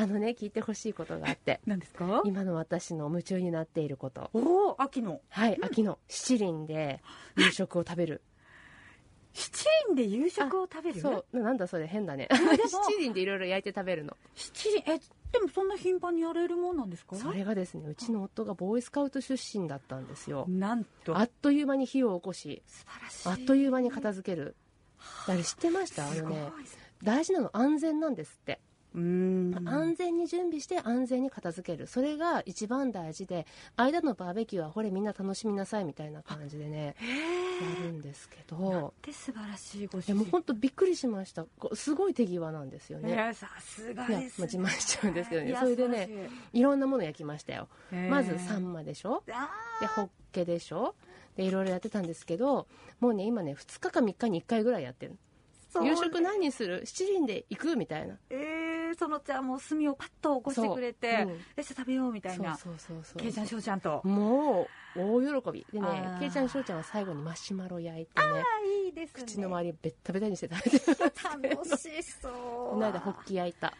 あのね聞いてほしいことがあって。何ですか？今の私の夢中になっていること。おお秋の。はい秋の。七輪で夕食を食べる。七輪で夕食を食べる？そう。なんだそれ変だね。七輪でいろいろ焼いて食べるの。七輪えでもそんな頻繁にやれるもんなんですか？それがですねうちの夫がボーイスカウト出身だったんですよ。なんと。あっという間に火を起こし素晴らしい。あっという間に片付ける。あれ知ってました？あのね大事なの安全なんですって安全に準備して安全に片付ける。それが一番大事で間のバーベキューはこれみんな楽しみなさいみたいな感じでねやるんですけど。って素晴らしいご主いやもう人本当びっくりしました。すごい手際なんですよね、いやさすがですまあ、自慢しちゃうんですけどね。それでねいろんなもの焼きましたよ。まずサンマでしょ。あでホッケでしょ。でいろいろやってたんですけどもうね今ね2日か3日に1回ぐらいやってる。ー夕食何にする？七輪で行く？みたいな。えー、そのちゃんもう炭をパッと起こしてくれて、そう。うんよし食べようみたいな。そうそうそうそうケイちゃんしょうちゃんと。もう大喜び。でねあー。ケイちゃんしょうちゃんは最後にマシュマロ焼いてねあいいですね。口の周りベッタベタにして食べて楽しそう。この間ホッキ焼いた。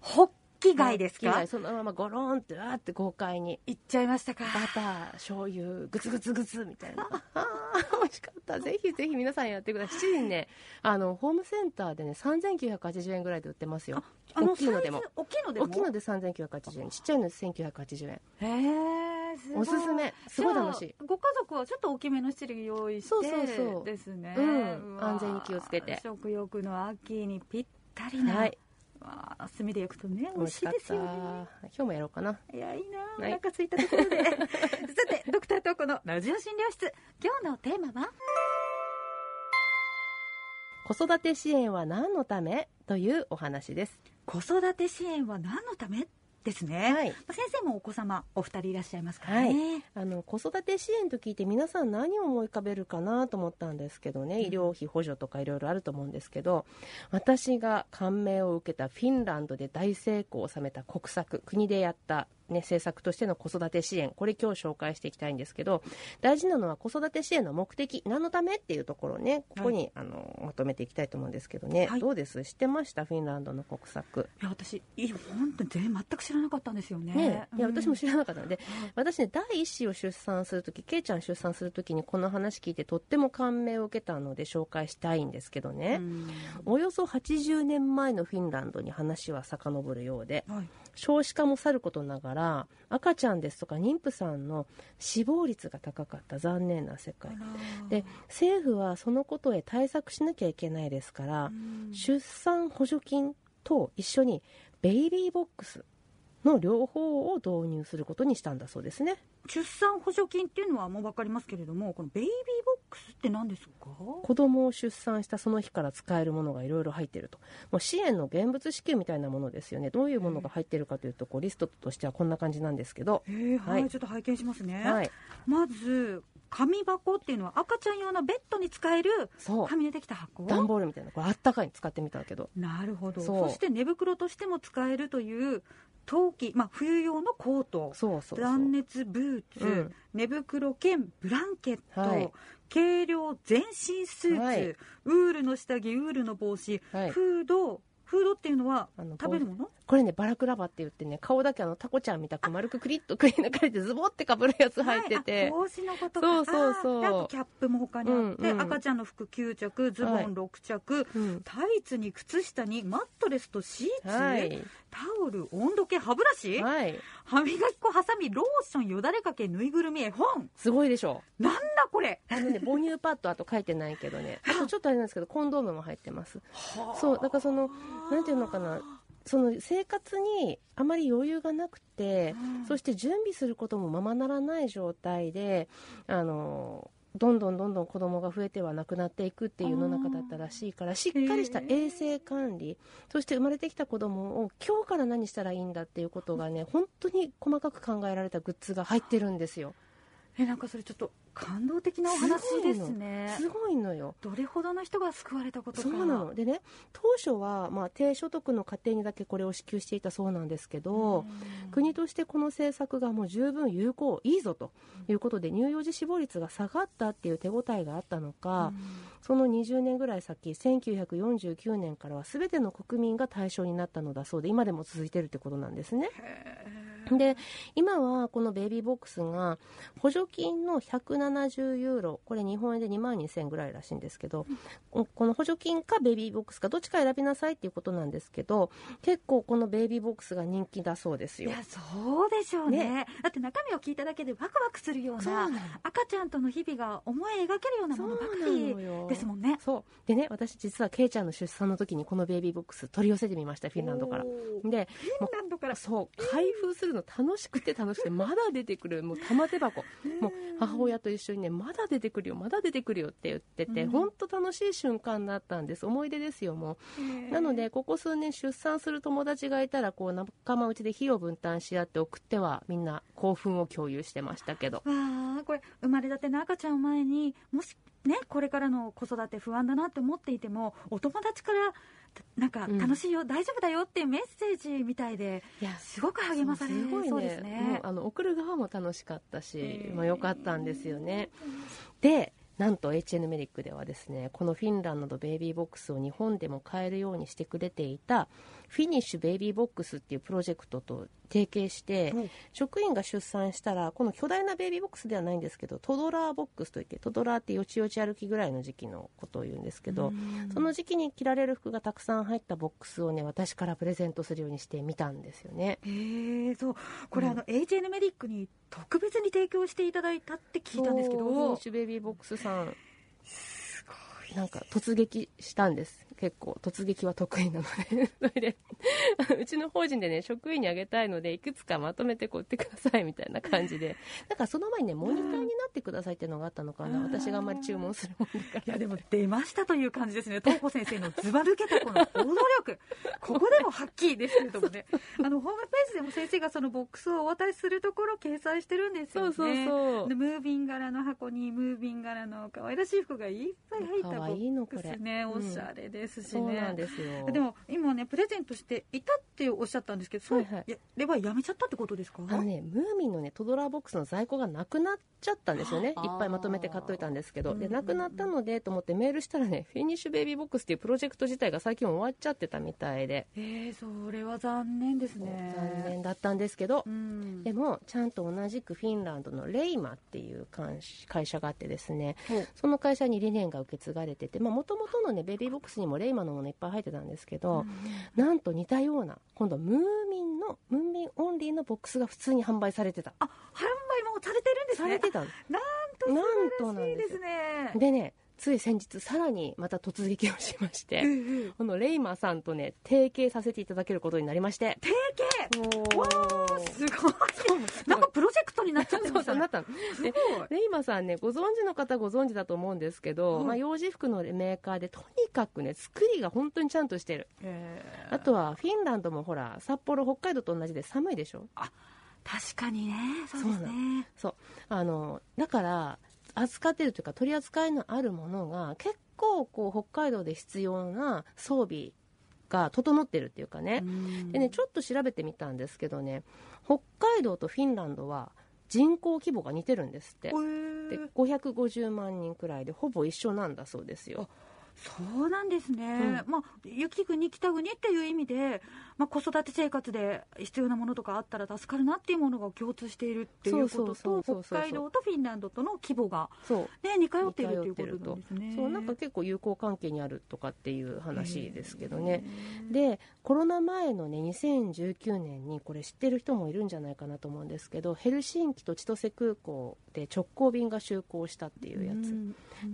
ホッキ貝ですか？そのままゴロンってわーって豪快に。いっちゃいましたかバター醤油グツグツグツみたいな。美味しかった。ぜひぜひ皆さんやってください。7人ねあのホームセンターでね3980円ぐらいで売ってますよ。大きいのでも。大きいのでも？大きいので3980円。ちっちゃいので1980円。へえすごい。おすすめ。すごい楽しい。ご家族はちょっと大きめの七輪用意してそうそうそう。ですね、うん。安全に気をつけて。食欲の秋にぴったりな、はいわあ炭で焼くとね美味しいですよね。今日もやろうかな。いやいいなおはい。腹空いたところで、さてドクタートーコのラジオ診療室。今日のテーマは？子育て支援は何のため？というお話です。子育て支援は何のため？ですね、はい。まあ先生もお子様お二人いらっしゃいますからね、あの子育て支援と聞いて皆さん何を思い浮かべるかなと思ったんですけどね、うん。医療費補助とかいろいろあると思うんですけど私が感銘を受けたフィンランドで大成功を収めた国策国でやった、ね、政策としての子育て支援これ今日紹介していきたいんですけど大事なのは子育て支援の目的何のためっていうところをねここに、あのまとめていきたいと思うんですけどね、はい。どうです？知ってました？フィンランドの国策。いや私いや本当に全全く知らなかったんですよね。ね、いやうん。私も知らなかったので、私ね第一子を出産するときケイちゃん出産するときにこの話聞いてとっても感銘を受けたので紹介したいんですけどね、うん。およそ80年前のフィンランドに話は遡るようではい少子化もさることながら赤ちゃんですとか妊婦さんの死亡率が高かった。残念な世界。で政府はそのことへ対策しなきゃいけないですから、うん。出産補助金と一緒にベイビーボックスの両方を導入することにしたんだそうですね出産補助金っていうのはもう分かりますけれどもこのベイビーボックスって何でしょうか？子供を出産したその日から使えるものがいろいろ入っていると。もう支援の現物支給みたいなものですよね。どういうものが入っているかというとこうリストとしてはこんな感じなんですけど、えー。はい、はいちょっと拝見しますね、はい、まず紙箱っていうのは赤ちゃん用のベッドに使える紙でできた箱？段ボールみたいな。これあったかいに使ってみたけど。なるほど。そして寝袋としても使えるという陶器、まあ、冬用のコート。そうそうそう。断熱ブーツ、うん。寝袋兼ブランケット、はい。軽量全身スーツ、はい。ウールの下着ウールの帽子、はい。フードフードっていうのは食べるもの？これねバラクラバって言ってね顔だけあのタコちゃんみたく丸くクリッとくり抜かれてズボってかぶるやつ入ってて、はいあ帽子のことか。そうそうそう。あとキャップも他にあって、うんうん。赤ちゃんの服9着ズボはいン6着、うん。タイツに靴下にマットレスとシーツ、はい。タオル温度計歯ブラシ、はい。歯磨き粉ハサミローションよだれかけぬいぐるみ絵本。すごいでしょ。なんだこれ。あのね母乳パッドあと書いてないけどね。あとちょっとあれなんですけどコンドームも入ってます。そうだからそのなんていうのかなその生活にあまり余裕がなくて、そして準備することもままならない状態であのどんどんどんどん子供が増えてはなくなっていくっていう世の中だったらしいからしっかりした衛生管理そして生まれてきた子供を今日から何したらいいんだっていうことがね本当に細かく考えられたグッズが入ってるんですよ。えなんかそれちょっと感動的なお話ですね。すごいの。よ。どれほどの人が救われたことか。そうなの。でね当初は、まあ、低所得の家庭にだけこれを支給していたそうなんですけど、国としてこの政策がもう十分有効いいぞということで乳幼児死亡率が下がったっていう手応えがあったのか、その20年ぐらい先1949年からは全ての国民が対象になったのだそうで今でも続いてるってことなんですね。で今はこのベイビーボックスが補助金の170ユーロこれ日本円で2万2000円ぐらいらしいんですけど、この補助金かベイビーボックスかどっちか選びなさいっていうことなんですけど結構このベイビーボックスが人気だそうですよ。いやそうでしょうね、ね、だって中身を聞いただけでワクワクするような赤ちゃんとの日々が思い描けるようなものばかりですもんね。そう。でね私実はケイちゃんの出産の時にこのベイビーボックス取り寄せてみましたフィンランドから。でフィンランドから。そう開封するの楽しくて楽しくてまだ出てくる。もう玉手箱。もう母親と一緒にねまだ出てくるよ。まだ出てくるよって言ってて本当、楽しい瞬間だったんです。思い出ですよもう。なのでここ数年出産する友達がいたらこう仲間内で費用分担し合って送ってはみんな興奮を共有してましたけど。あこれ生まれたての赤ちゃんを前にもしねこれからの子育て不安だなって思っていてもお友達からなんか楽しいよ、うん、大丈夫だよっていうメッセージみたいで、いやすごく励まされそうですね。ねあの送る側も楽しかったし、まあ良かったんですよね。で、なんと HN メディックではですねこのフィンランドのベイビーボックスを日本でも買えるようにしてくれていたフィニッシュベイビーボックスっていうプロジェクトと提携して、うん、職員が出産したらこの巨大なベイビーボックスではないんですけどトドラーボックスといってトドラーってよちよち歩きぐらいの時期のことを言うんですけどその時期に着られる服がたくさん入ったボックスをね私からプレゼントするようにしてみたんですよね。へえそう。これ、うん、あの HN メディックに特別に提供していただいたって聞いたんですけど。 Finnish Baby Box さん。なんか突撃したんです結構突撃は得意なのでそれでうちの法人でね職員にあげたいのでいくつかまとめてこう売ってくださいみたいな感じで。だからその前にねモニターになってくださいっていうのがあったのかな。私があんまり注文するもんだからいやでも出ましたという感じですね。東子先生のずば抜けたこの行動力。ここでもはっきりですけれどもね。あのホームページでも先生がそのボックスをお渡しするところ掲載してるんですよね。そうそうそう。ムービン柄の箱にムービン柄の可愛らしい服がいっぱい入ったボックスね。おしゃれですしね、そうなんですよ。でも今ねプレゼントしていたっておっしゃったんですけどそれはやめちゃったってことですか？あのねムーミンのねトドラーボックスの在庫がなくなっちゃったんですよね。いっぱいまとめて買っといたんですけど。でなくなったのでと思ってメールしたらね Finnish Baby Box っていうプロジェクト自体が最近終わっちゃってたみたいで。えー、それは残念ですね。残念だったんですけど、でもちゃんと同じくフィンランドのレイマっていう会社があってですね、その会社に理念が受け継がれててもともとのねベビーボックスにもレイマのものいっぱい入ってたんですけど、うん、なんと似たような今度ムーミンのムーミンオンリーのボックスが普通に販売されてた。あ販売もされてるんですね。されてたなんと素晴らしいですね。でねつい先日さらにまた突撃をしまして、このレイマさんとね提携させていただけることになりまして。提携？わーすごい。なんかプロジェクトになっちゃってましたねでレイマさんねご存知の方ご存知だと思うんですけど、まあ、幼児服のメーカーでとにかくね作りが本当にちゃんとしてる。あとはフィンランドもほら札幌北海道と同じで寒いでしょ。あ確かにね。そうですね。そうあのだから扱ってるというか取り扱いのあるものが結構こう北海道で必要な装備が整ってるっていうかね。でねちょっと調べてみたんですけどね北海道とフィンランドは人口規模が似てるんですって。で550万人くらいでほぼ一緒なんだそうですよそうなんですね、うん、まあ、雪国、北国っていう意味で、まあ、子育て生活で必要なものとかあったら助かるなっていうものが共通しているっていうことと、北海道とフィンランドとの規模が、ね、似通っているということなんですね。そうなんか結構友好関係にあるとかっていう話ですけどね。で、コロナ前のね、2019年に、これ知ってる人もいるんじゃないかなと思うんですけど、ヘルシンキと千歳空港で直行便が就航したっていうやつ。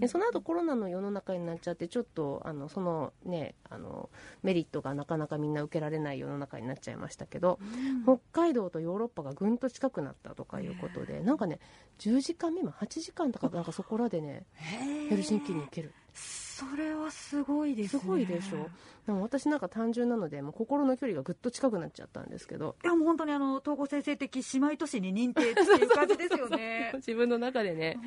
でその後コロナの世の中になっちゃってちょっとあのそのねあのメリットがなかなかみんな受けられない世の中になっちゃいましたけど、うん、北海道とヨーロッパがぐんと近くなったとかいうことでなんかね10時間未満8時間とかなんかそこらでねヘルシンキに行ける。それはすごいですね。すごいでしょ？でも私なんか単純なのでもう心の距離がぐっと近くなっちゃったんですけど。いやもう本当にあの統合先生的姉妹都市に認定っていう感じですよね。自分の中でね。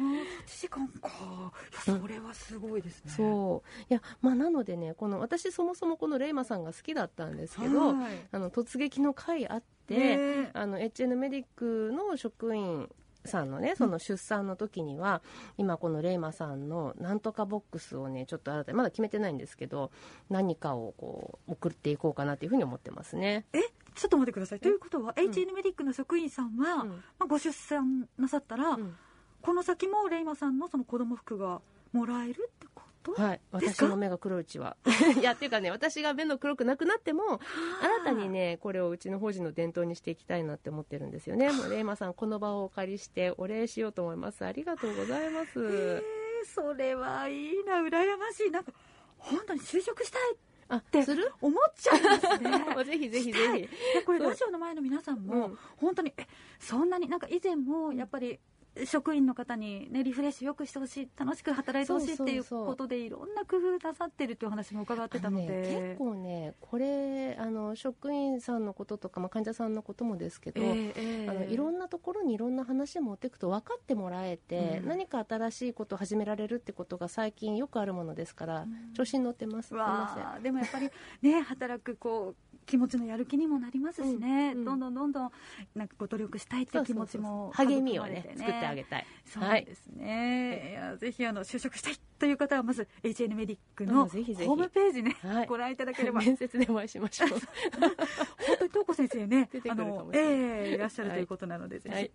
8時間か。いやそれはすごいですね、そう。いやまあなのでねこの私そもそもこのレイマさんが好きだったんですけど、はい。あの突撃の回あって、ね。あの HN メディックの職員さんのねその出産の時には、今このレイマさんのなんとかボックスをねちょっと新たにまだ決めてないんですけど何かをこう送っていこうかなというふうに思ってますね。えちょっと待ってください。ということは、HN メディックの職員さんは、うん。まあ、ご出産なさったら、うん。この先もレイマさんのその子供服がもらえるってはい、私の目が黒いうちは。いや、っていうかね、私が目の黒くなくなっても、新たにね、これをうちの法人の伝統にしていきたいなって思ってるんですよね。もう、レイマさん、この場をお借りして、お礼しようと思います。ありがとうございます。えーそれはいいな羨ましい。なんか本当に就職したいあ、てする？思っちゃいますね。ぜひぜひぜひ。これラジオの前の皆さんうもん。本当にえそんなになんか以前もやっぱり職員の方に、ね、リフレッシュよくしてほしい楽しく働いてほしいっていうことでいろんな工夫なさってるっていうお話も伺ってたのあのね、で結構ね、これ、あの、職員さんのこととか、まあ、患者さんのこともですけど、ええええ。あのいろんなところにいろんな話を持っていくと分かってもらえて、うん。何か新しいことを始められるってことが最近よくあるものですから、うん。調子に乗ってます。すいません。でもやっぱりね働くこう気持ちのやる気にもなりますしね、うんうん。どんどんどんどんなんかご努力したいっていう気持ちも励みをね作ってあげたい。そうですね、い、やぜひあの就職したいという方はまず HN メディックうのんぜひぜひ。ホームページね、はい。ご覧いただければ。面接でお会いしましょう。本当に東子先生ね あのええいらっしゃるということなので、ぜひ、はい。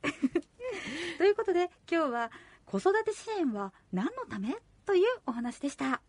ということで今日は子育て支援は何のため？というお話でした